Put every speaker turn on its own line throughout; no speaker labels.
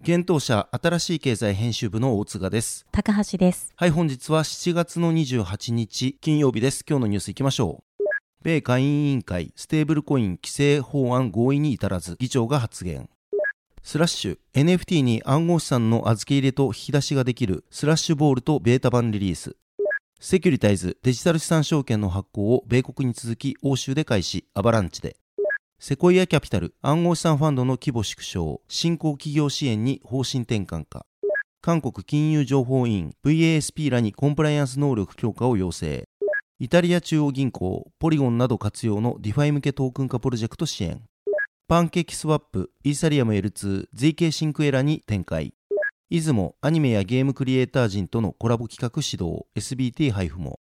現当社新しい経済編集部の大塚です。
高橋です。
はい、本日は7月の28日金曜日です。今日のニュースいきましょう。米下院委員会ステーブルコイン規制法案合意に至らず議長が発言。Slash NFT に暗号資産の預け入れと引き出しができる Slash Vaults ベータ版リリース。セキュリタイズデジタル資産証券の発行を米国に続き欧州で開始、アバランチで。セコイアキャピタル暗号資産ファンドの規模縮小、新興企業支援に方針転換か。韓国金融情報院 VASP らにコンプライアンス能力強化を要請。イタリア中央銀行、ポリゴンなど活用の DeFi 向けトークン化プロジェクト支援。パンケーキスワップ、イーサリアム L2、ZK シンクエラに展開。出雲アニメやゲームクリエイター陣とのコラボ企画始動 SBT 配布も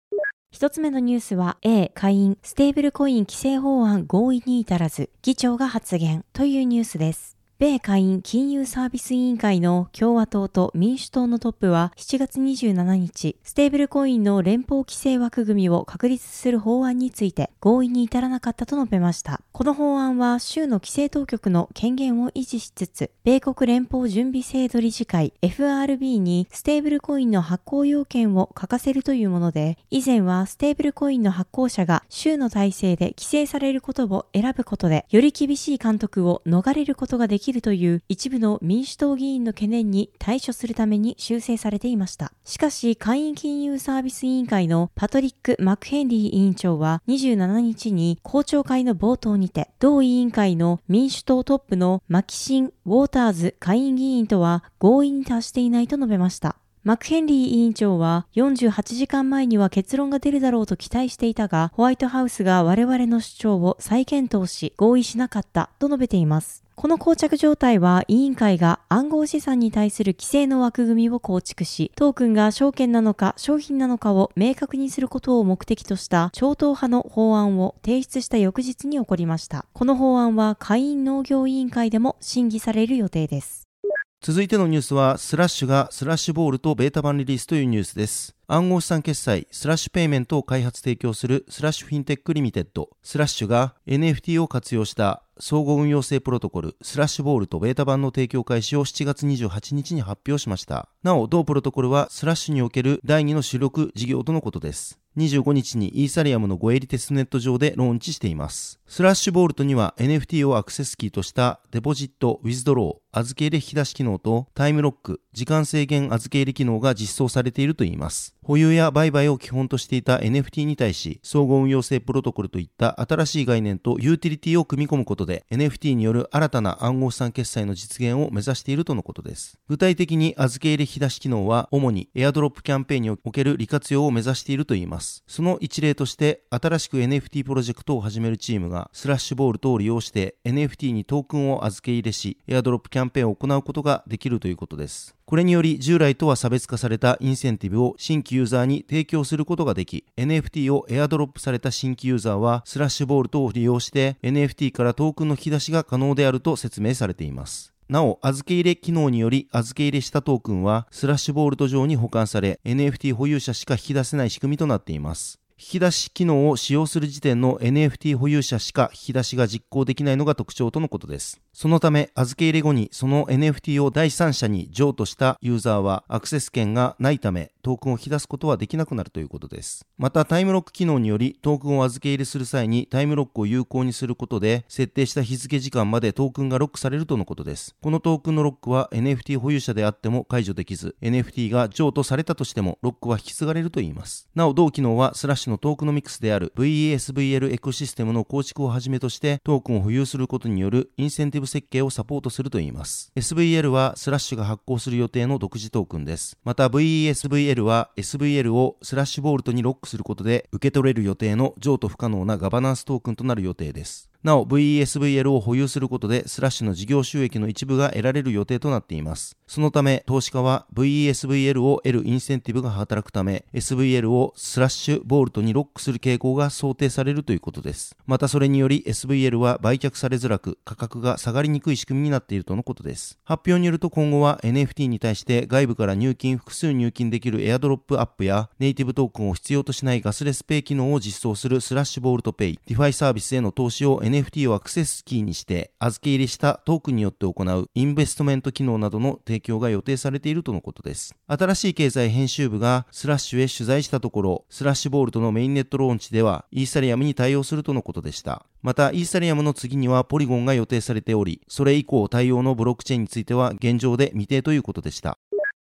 一つ目のニュースは A 会員ステーブルコイン規制法案合意に至らず議長が発言というニュースです。米下院金融サービス委員会の共和党と民主党のトップは7月27日、ステーブルコインの連邦規制枠組みを確立する法案について合意に至らなかったと述べました。この法案は州の規制当局の権限を維持しつつ、米国連邦準備制度理事会 FRB にステーブルコインの発行要件を課かせるというもので、以前はステーブルコインの発行者が州の体制で規制されることを選ぶことで、より厳しい監督を逃れることができきるという一部の民主党議員の懸念に対処するために修正されていました。しかし、会員金融サービス委員会のパトリック・マクヘンリー委員長は27日に公聴会の冒頭にて、同委員会の民主党トップのマキシン・ウォーターズ下院議員とは合意に達していないと述べました。マクヘンリー委員長は48時間前には結論が出るだろうと期待していたが、ホワイトハウスが我々の主張を再検討し合意しなかったと述べています。この膠着状態は委員会が暗号資産に対する規制の枠組みを構築し、トークンが証券なのか商品なのかを明確にすることを目的とした超党派の法案を提出した翌日に起こりました。この法案は会員農業委員会でも審議される予定です。
続いてのニュースは、スラッシュが Slash Vaults ベータ版リリースというニュースです。暗号資産決済、 Slash Payments を開発提供するスラッシュフィンテックリミテッド、スラッシュが NFT を活用した相互運用性プロトコル、 Slash Vaults ベータ版の提供開始を7月28日に発表しました。なお、同プロトコルはスラッシュにおける第2の主力事業とのことです。25日にイーサリアムの Goerli テストネット上でローンチしています。 Slash Vaults には NFT をアクセスキーとしたデポジット、ウィズドロー、預け入れ引き出し機能とタイムロック、時間制限預け入れ機能が実装されているといいます。保有や売買を基本としていた NFT に対し、相互運用性プロトコルといった新しい概念とユーティリティを組み込むことで、NFT による新たな暗号資産決済の実現を目指しているとのことです。具体的に預け入れ引き出し機能は、主にエアドロップキャンペーンにおける利活用を目指しているといいます。その一例として、新しく NFT プロジェクトを始めるチームが、スラッシュボール等を利用して NFT にトークンを預け入れし、エアドロップキャンペーンを行うことができるということです。これにより従来とは差別化されたインセンティブを新規ユーザーに提供することができ、NFT をエアドロップされた新規ユーザーはスラッシュボール等を利用して NFT からトークンの引き出しが可能であると説明されています。なお、預け入れ機能により預け入れしたトークンは Slash Vaults 上に保管され NFT 保有者しか引き出せない仕組みとなっています。引き出し機能を使用する時点の NFT 保有者しか引き出しが実行できないのが特徴とのことです。そのため、預け入れ後にその NFT を第三者に譲渡したユーザーはアクセス権がないため、トークンを引き出すことはできなくなるということです。また、タイムロック機能により、トークンを預け入れする際にタイムロックを有効にすることで、設定した日付時間までトークンがロックされるとのことです。このトークンのロックは NFT 保有者であっても解除できず、NFT が譲渡されたとしてもロックは引き継がれるといいます。なお、同機能はスラッシュのトークノミクスである veSVL エコシステムの構築をはじめとしてトークンを保有することによるインセンティブ設計をサポートするといいます。SVL はスラッシュが発行する予定の独自トークンです。また veSVL は SVL を Slash Vaults にロックすることで受け取れる予定の譲渡不可能なガバナンストークンとなる予定です。なお VESVL を保有することでスラッシュの事業収益の一部が得られる予定となっています。そのため投資家は VESVL を得るインセンティブが働くため SVL を Slash Vaults にロックする傾向が想定されるということです。またそれにより SVL は売却されづらく価格が下がりにくい仕組みになっているとのことです。発表によると今後は NFT に対して外部から入金複数入金できるエアドロップアップやネイティブトークンを必要としないガスレスペイ機能を実装する Slash Vaults ペイ、DeFi サービスへの投資を NFT NFT をアクセスキーにして預け入れしたトークンによって行うインベストメント機能などの提供が予定されているとのことです。新しい経済編集部がスラッシュへ取材したところ、 Slash Vaults のメインネットローンチではイーサリアムに対応するとのことでした。また、イーサリアムの次にはポリゴンが予定されており、それ以降対応のブロックチェーンについては現状で未定ということでした。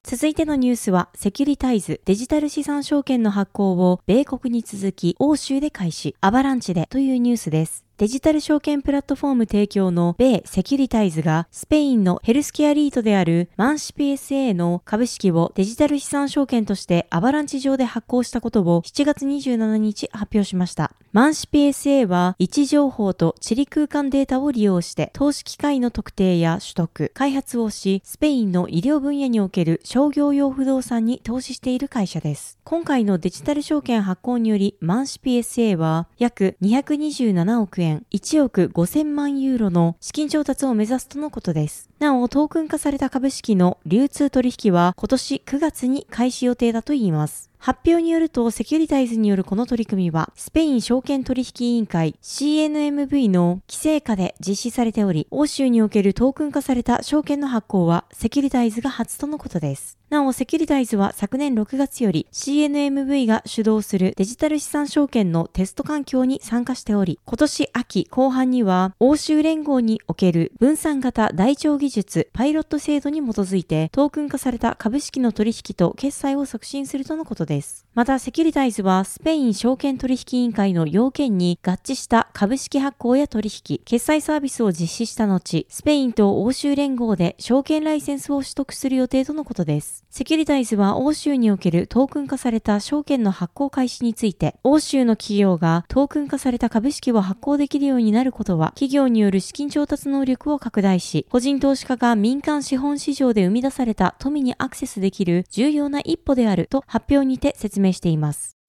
続いてのニュースは、セキュリタイズデジタル資産証券の発行を米国に続き欧州で開始、アバランチでというニュースです。デジタル証券プラットフォーム提供の米セキュリタイズがスペインのヘルスケアリートであるマンシ PSA の株式をデジタル資産証券としてアバランチ上で発行したことを7月27日発表しました。マンシ PSA は位置情報と地理空間データを利用して投資機会の特定や取得、開発をし、スペインの医療分野における商業用不動産に投資している会社です。今回のデジタル証券発行によりマンシ PSA は約227億円円1億5000万ユーロの資金調達を目指すとのことです。なお、トークン化された株式の流通取引は今年9月に開始予定だといいます。発表によると、セキュリタイズによるこの取り組みは、スペイン証券取引委員会 CNMV の規制下で実施されており、欧州におけるトークン化された証券の発行は、セキュリタイズが初とのことです。なお、セキュリタイズは昨年6月より CNMV が主導するデジタル資産証券のテスト環境に参加しており、今年秋後半には欧州連合における分散型台帳技術パイロット制度に基づいてトークン化された株式の取引と決済を促進するとのことです。また、セキュリタイズはスペイン証券取引委員会の要件に合致した株式発行や取引、決済サービスを実施した後、スペインと欧州連合で証券ライセンスを取得する予定とのことです。セキュリタイズは欧州におけるトークン化された証券の発行開始について、欧州の企業がトークン化された株式を発行できるようになることは、企業による資金調達能力を拡大し、個人投資家が民間資本市場で生み出された富にアクセスできる重要な一歩であると発表にて説明しています。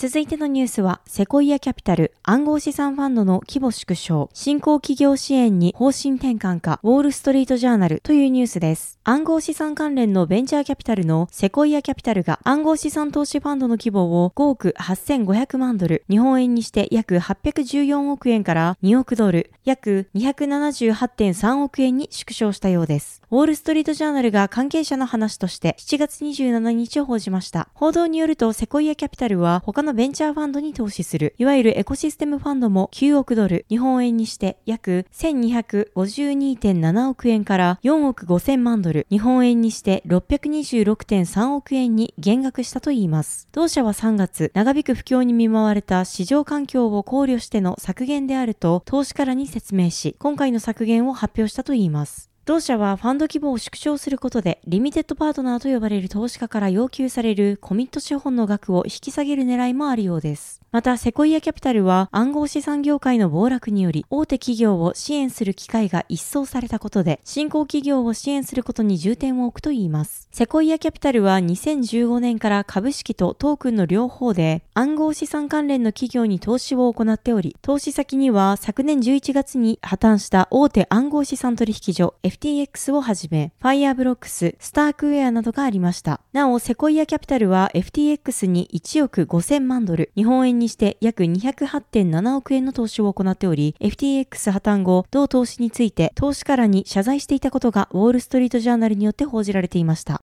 続いてのニュースは、セコイアキャピタル暗号資産ファンドの規模縮小、新興企業支援に方針転換か、ウォールストリートジャーナルというニュースです。暗号資産関連のベンチャーキャピタルのセコイアキャピタルが暗号資産投資ファンドの規模を5億8500万ドル、日本円にして約814億円から2億ドル、約278.3億円に縮小したようです。ウォールストリートジャーナルが関係者の話として7月27日を報じました。報道によると、セコイアキャピタルは他のベンチャーファンドに投資する、いわゆるエコシステムファンドも9億ドル、日本円にして約1252.7億円から4億5000万ドル、日本円にして626.3億円に減額したといいます。同社は3月、長引く不況に見舞われた市場環境を考慮しての削減であると投資家らに説明し、今回の削減を発表したといいます。同社はファンド規模を縮小することで、リミテッドパートナーと呼ばれる投資家から要求されるコミット資本の額を引き下げる狙いもあるようです。また、セコイアキャピタルは暗号資産業界の暴落により、大手企業を支援する機会が一掃されたことで、新興企業を支援することに重点を置くといいます。セコイアキャピタルは2015年から株式とトークンの両方で、暗号資産関連の企業に投資を行っており、投資先には昨年11月に破綻した大手暗号資産取引所 FT FTX をはじめ、Fireblocks、スタークウェアなどがありました。なお、セコイアキャピタルは FTX に1億5000万ドル、日本円にして約208.7億円の投資を行っており、FTX 破綻後、同投資について投資家らに謝罪していたことがウォールストリートジャーナルによって報じられていました。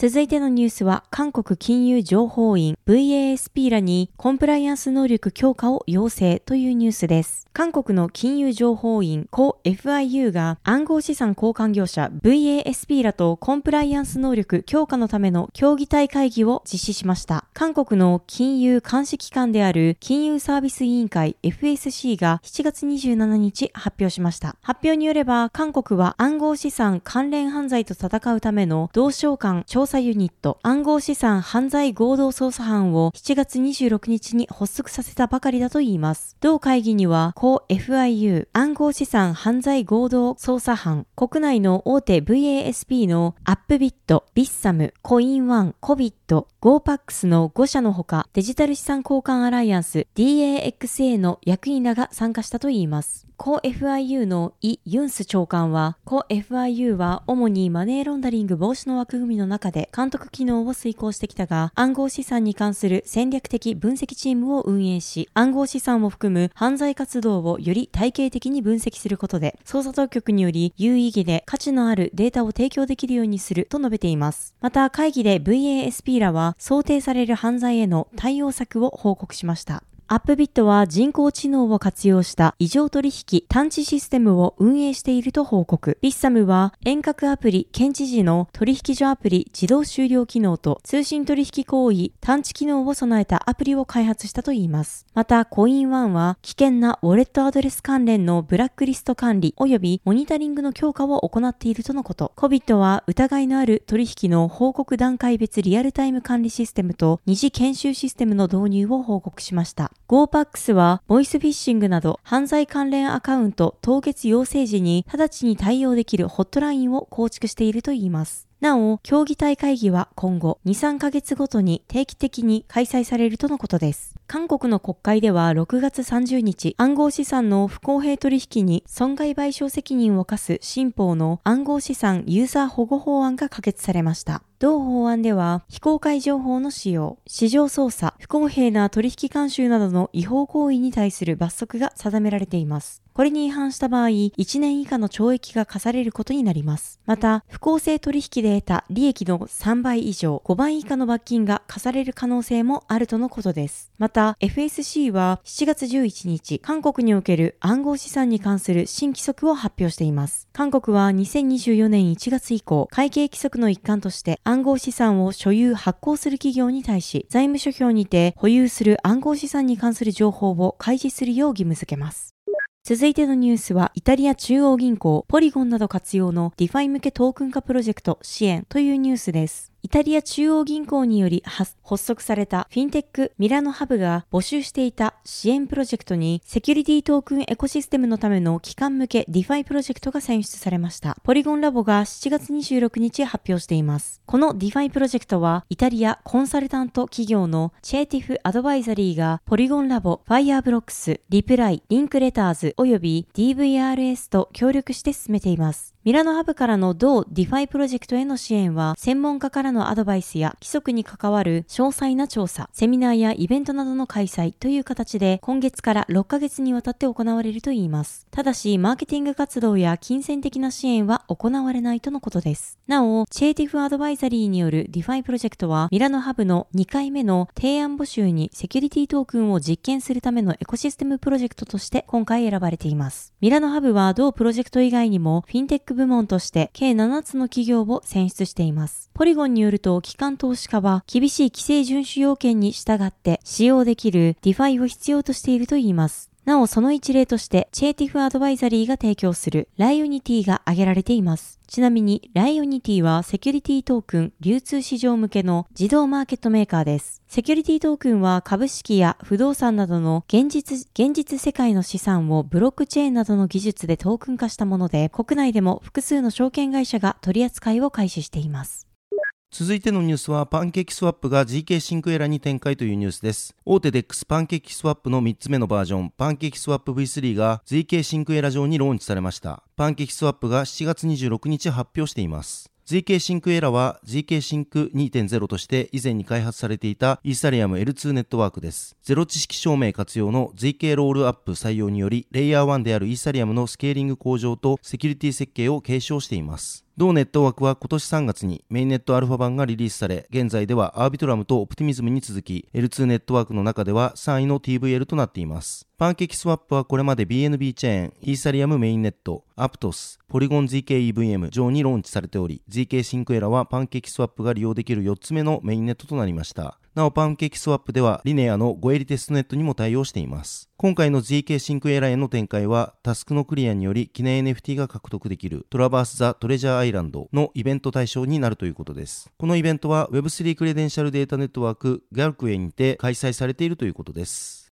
続いてのニュースは、韓国金融情報院 VASP らにコンプライアンス能力強化を要請というニュースです。韓国の金融情報院、コ FIU が暗号資産交換業者 VASP らとコンプライアンス能力強化のための協議体会議を実施しました。韓国の金融監視機関である金融サービス委員会 FSC が7月27日発表しました。発表によれば、韓国は暗号資産関連犯罪と戦うための同省官調査ユニット暗号資産犯罪合同捜査班を7月26日に発足させたばかりだといいます。同会議には、高 FIU 暗号資産犯罪合同捜査班、国内の大手 VASP のアップビット、ビッサム、コインワン、コビット、GoPax の5社のほか、デジタル資産交換アライアンス DAXA の役員らが参加したといいます。コ FIU のイ・ユンス長官は、コ FIU は主にマネーロンダリング防止の枠組みの中で監督機能を遂行してきたが、暗号資産に関する戦略的分析チームを運営し、暗号資産を含む犯罪活動をより体系的に分析することで、捜査当局により有意義で価値のあるデータを提供できるようにすると述べています。また会議で VASP らは想定される犯罪への対応策を報告しました。アップビットは人工知能を活用した異常取引探知システムを運営していると報告。ビッサムは遠隔アプリ検知時の取引所アプリ自動終了機能と通信取得行為探知機能を備えたアプリを開発したといいます。また、コインワンは危険なウォレットアドレス関連のブラックリスト管理及びモニタリングの強化を行っているとのこと。コビットは疑いのある取引の報告段階別リアルタイム管理システムと二次研修システムの導入を報告しました。GoPax は、ボイスフィッシングなど犯罪関連アカウント凍結要請時に直ちに対応できるホットラインを構築しているといいます。なお、協議体会議は今後2、3ヶ月ごとに定期的に開催されるとのことです。韓国の国会では6月30日、暗号資産の不公平取引に損害賠償責任を課す新法の暗号資産ユーザー保護法案が可決されました。同法案では、非公開情報の使用、市場操作、不公平な取引慣習などの違法行為に対する罰則が定められています。これに違反した場合、1年以下の懲役が課されることになります。また、不公正取引で得た利益の3倍以上、5倍以下の罰金が課される可能性もあるとのことです。また、FSC は7月11日、韓国における暗号資産に関する新規則を発表しています。韓国は2024年1月以降、会計規則の一環として暗号資産を所有発行する企業に対し、財務諸表にて保有する暗号資産に関する情報を開示するよう義務付けます。続いてのニュースは、イタリア中央銀行、ポリゴンなど活用のディファイ向けトークン化プロジェクト支援というニュースです。イタリア中央銀行により発足されたフィンテックミラノハブが募集していた支援プロジェクトにセキュリティトークンエコシステムのための機関向けディファイプロジェクトが選出されました。ポリゴンラボが7月26日発表しています。このディファイプロジェクトはイタリアコンサルタント企業のチェーティフアドバイザリーがポリゴンラボ、フFireblocks、Reply、Linklaters 及び DVRS と協力して進めています。 Milano Hub からの同 DeFi プロジェクトへの支援は、専門家からのアドバイスや規則に関わる詳細な調査、セミナーやイベントなどの開催という形で、今月から6ヶ月にわたって行われるといいます。ただし、マーケティング活動や金銭的な支援は行われないとのことです。なお、 Cetif Advisory による DeFi プロジェクトは、 Milano Hub の2回目の提案募集にセキュリティトークンを実験するためのエコシステムプロジェクトとして今回選ばれています。 Milano Hub は同プロジェクト以外にも、フィンテック部門として計7つの企業を選出しています。 Polygon によると、機関投資家は厳しい規制遵守要件に従って使用できる DeFi を必要としているといいます。なお、その一例として、チェーティフアドバイザリーが提供するライオニティが挙げられています。ちなみに、ライオニティはセキュリティトークン流通市場向けの自動マーケットメーカーです。セキュリティトークンは株式や不動産などの現実、現実世界の資産をブロックチェーンなどの技術でトークン化したもので、国内でも複数の証券会社が取り扱いを開始しています。
続いてのニュースはパンケーキスワップが GK シンクエラに展開というニュースです。大手 DEX パンケーキスワップの3つ目のバージョン、パンケーキスワップ V3 が GK シンクエラ上にローンチされました。 PancakeSwap が7月26日発表しています。ZK シンクエラは ZK シンク2.0として以前に開発されていたイーサリアム L2 ネットワークです。ゼロ知識証明活用の ZK ロールアップ採用により、レイヤー1である Ethereum のスケーリング向上とセキュリティ設計を継承しています。同ネットワークは今年3月にメインネットアルファ版がリリースされ、現在では Arbitrum と Optimism に続き、L2 ネットワークの中では3位の TVL となっています。 PancakeSwap はこれまで BNB チェーン、 Ethereum メインネット、Aptos、Polygon zkEVM 上にローンチされており、ZK シンクエラはパンケーキスワップが利用できる4つ目のメインネットとなりました。なお、 PancakeSwap では、 Linea の Goerli テストネットにも対応しています。今回の ZK シンクエラへの展開は、タスクのクリアにより記念 NFT が獲得できる Traverse the Treasure Island のイベント対象になるということです。このイベントは Web3 クレデンシャルデータネットワーク Galxe にて開催されているということです。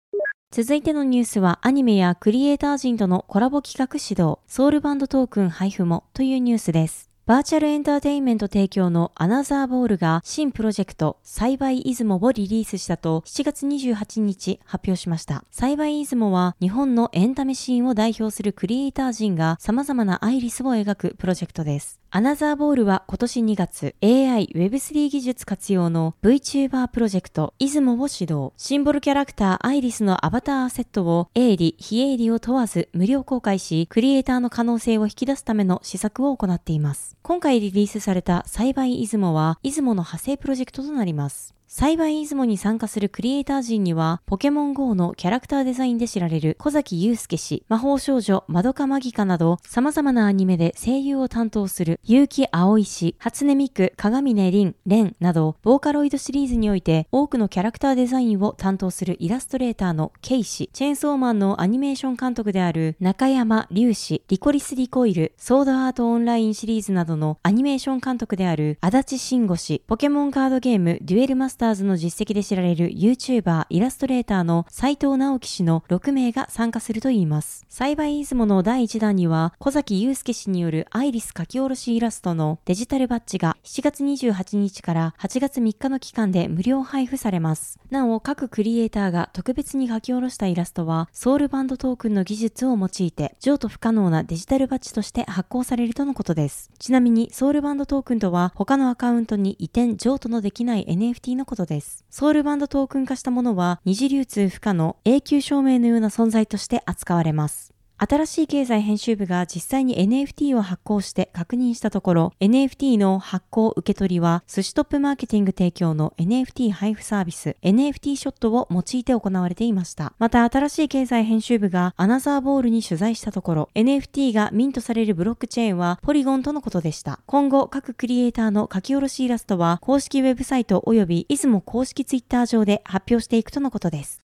続いてのニュースはアニメやクリエイター陣とのコラボ企画始動、Soulbound トークン配布もというニュースです。バーチャルエンターテインメント提供の AnotherBall が新プロジェクト彩 by IZUMO をリリースしたと7月28日発表しました。彩 by IZUMO は日本のエンタメシーンを代表するクリエイター陣が様々なアイリスを描くプロジェクトです。 AnotherBall は今年2月 AI Web3 技術活用の VTuber プロジェクト IZUMO を始動。シンボルキャラクターアイリスのアバターアセットを営利、非営利を問わず無料公開し、クリエイターの可能性を引き出すための施策を行っています。今回リリースされた彩 by IZUMO は、 IZUMO の派生プロジェクトとなります。栽培出雲に参加するクリエイター陣には、ポケモン GO のキャラクターデザインで知られる小崎祐介氏、魔法少女、マドカマギカなど、様々なアニメで声優を担当する結城葵氏、初音ミク、鏡音凛、蓮など、ボーカロイドシリーズにおいて多くのキャラクターデザインを担当するイラストレーターのケイ氏、チェーンソーマンのアニメーション監督である中山隆氏、リコリスリコイル、ソードアートオンラインシリーズなどのアニメーション監督である足立慎吾氏、ポケモンカードゲームデュエルマスターターズの実績で知られる YouTuber、イラストレーターの斉藤直樹氏の6名が参加するといいます。栽培出雲の第1弾には、小崎祐介氏によるアイリス書き下ろしイラストのデジタルバッジが7月28日から8月3日の期間で無料配布されます。なお、各クリエイターが特別に書き下ろしたイラストは、ソウルバンドトークンの技術を用いて、譲渡不可能なデジタルバッジとして発行されるとのことです。ちなみに、ソウルバンドトークンとは、他のアカウントに移転譲渡のできない NFT のことです。ソウルバンドトークン化したものは二次流通不可の永久証明のような存在として扱われます。新しい経済編集部が実際に NFT を発行して確認したところ、NFT の発行受け取りは、寿司トップマーケティング提供の NFT 配布サービス、NFT ショットを用いて行われていました。また、新しい経済編集部がアナザーボールに取材したところ、NFT がミントされるブロックチェーンはポリゴンとのことでした。今後、各クリエイターの書き下ろしイラストは、公式ウェブサイト及び出雲公式ツイッター上で発表していくとのことです。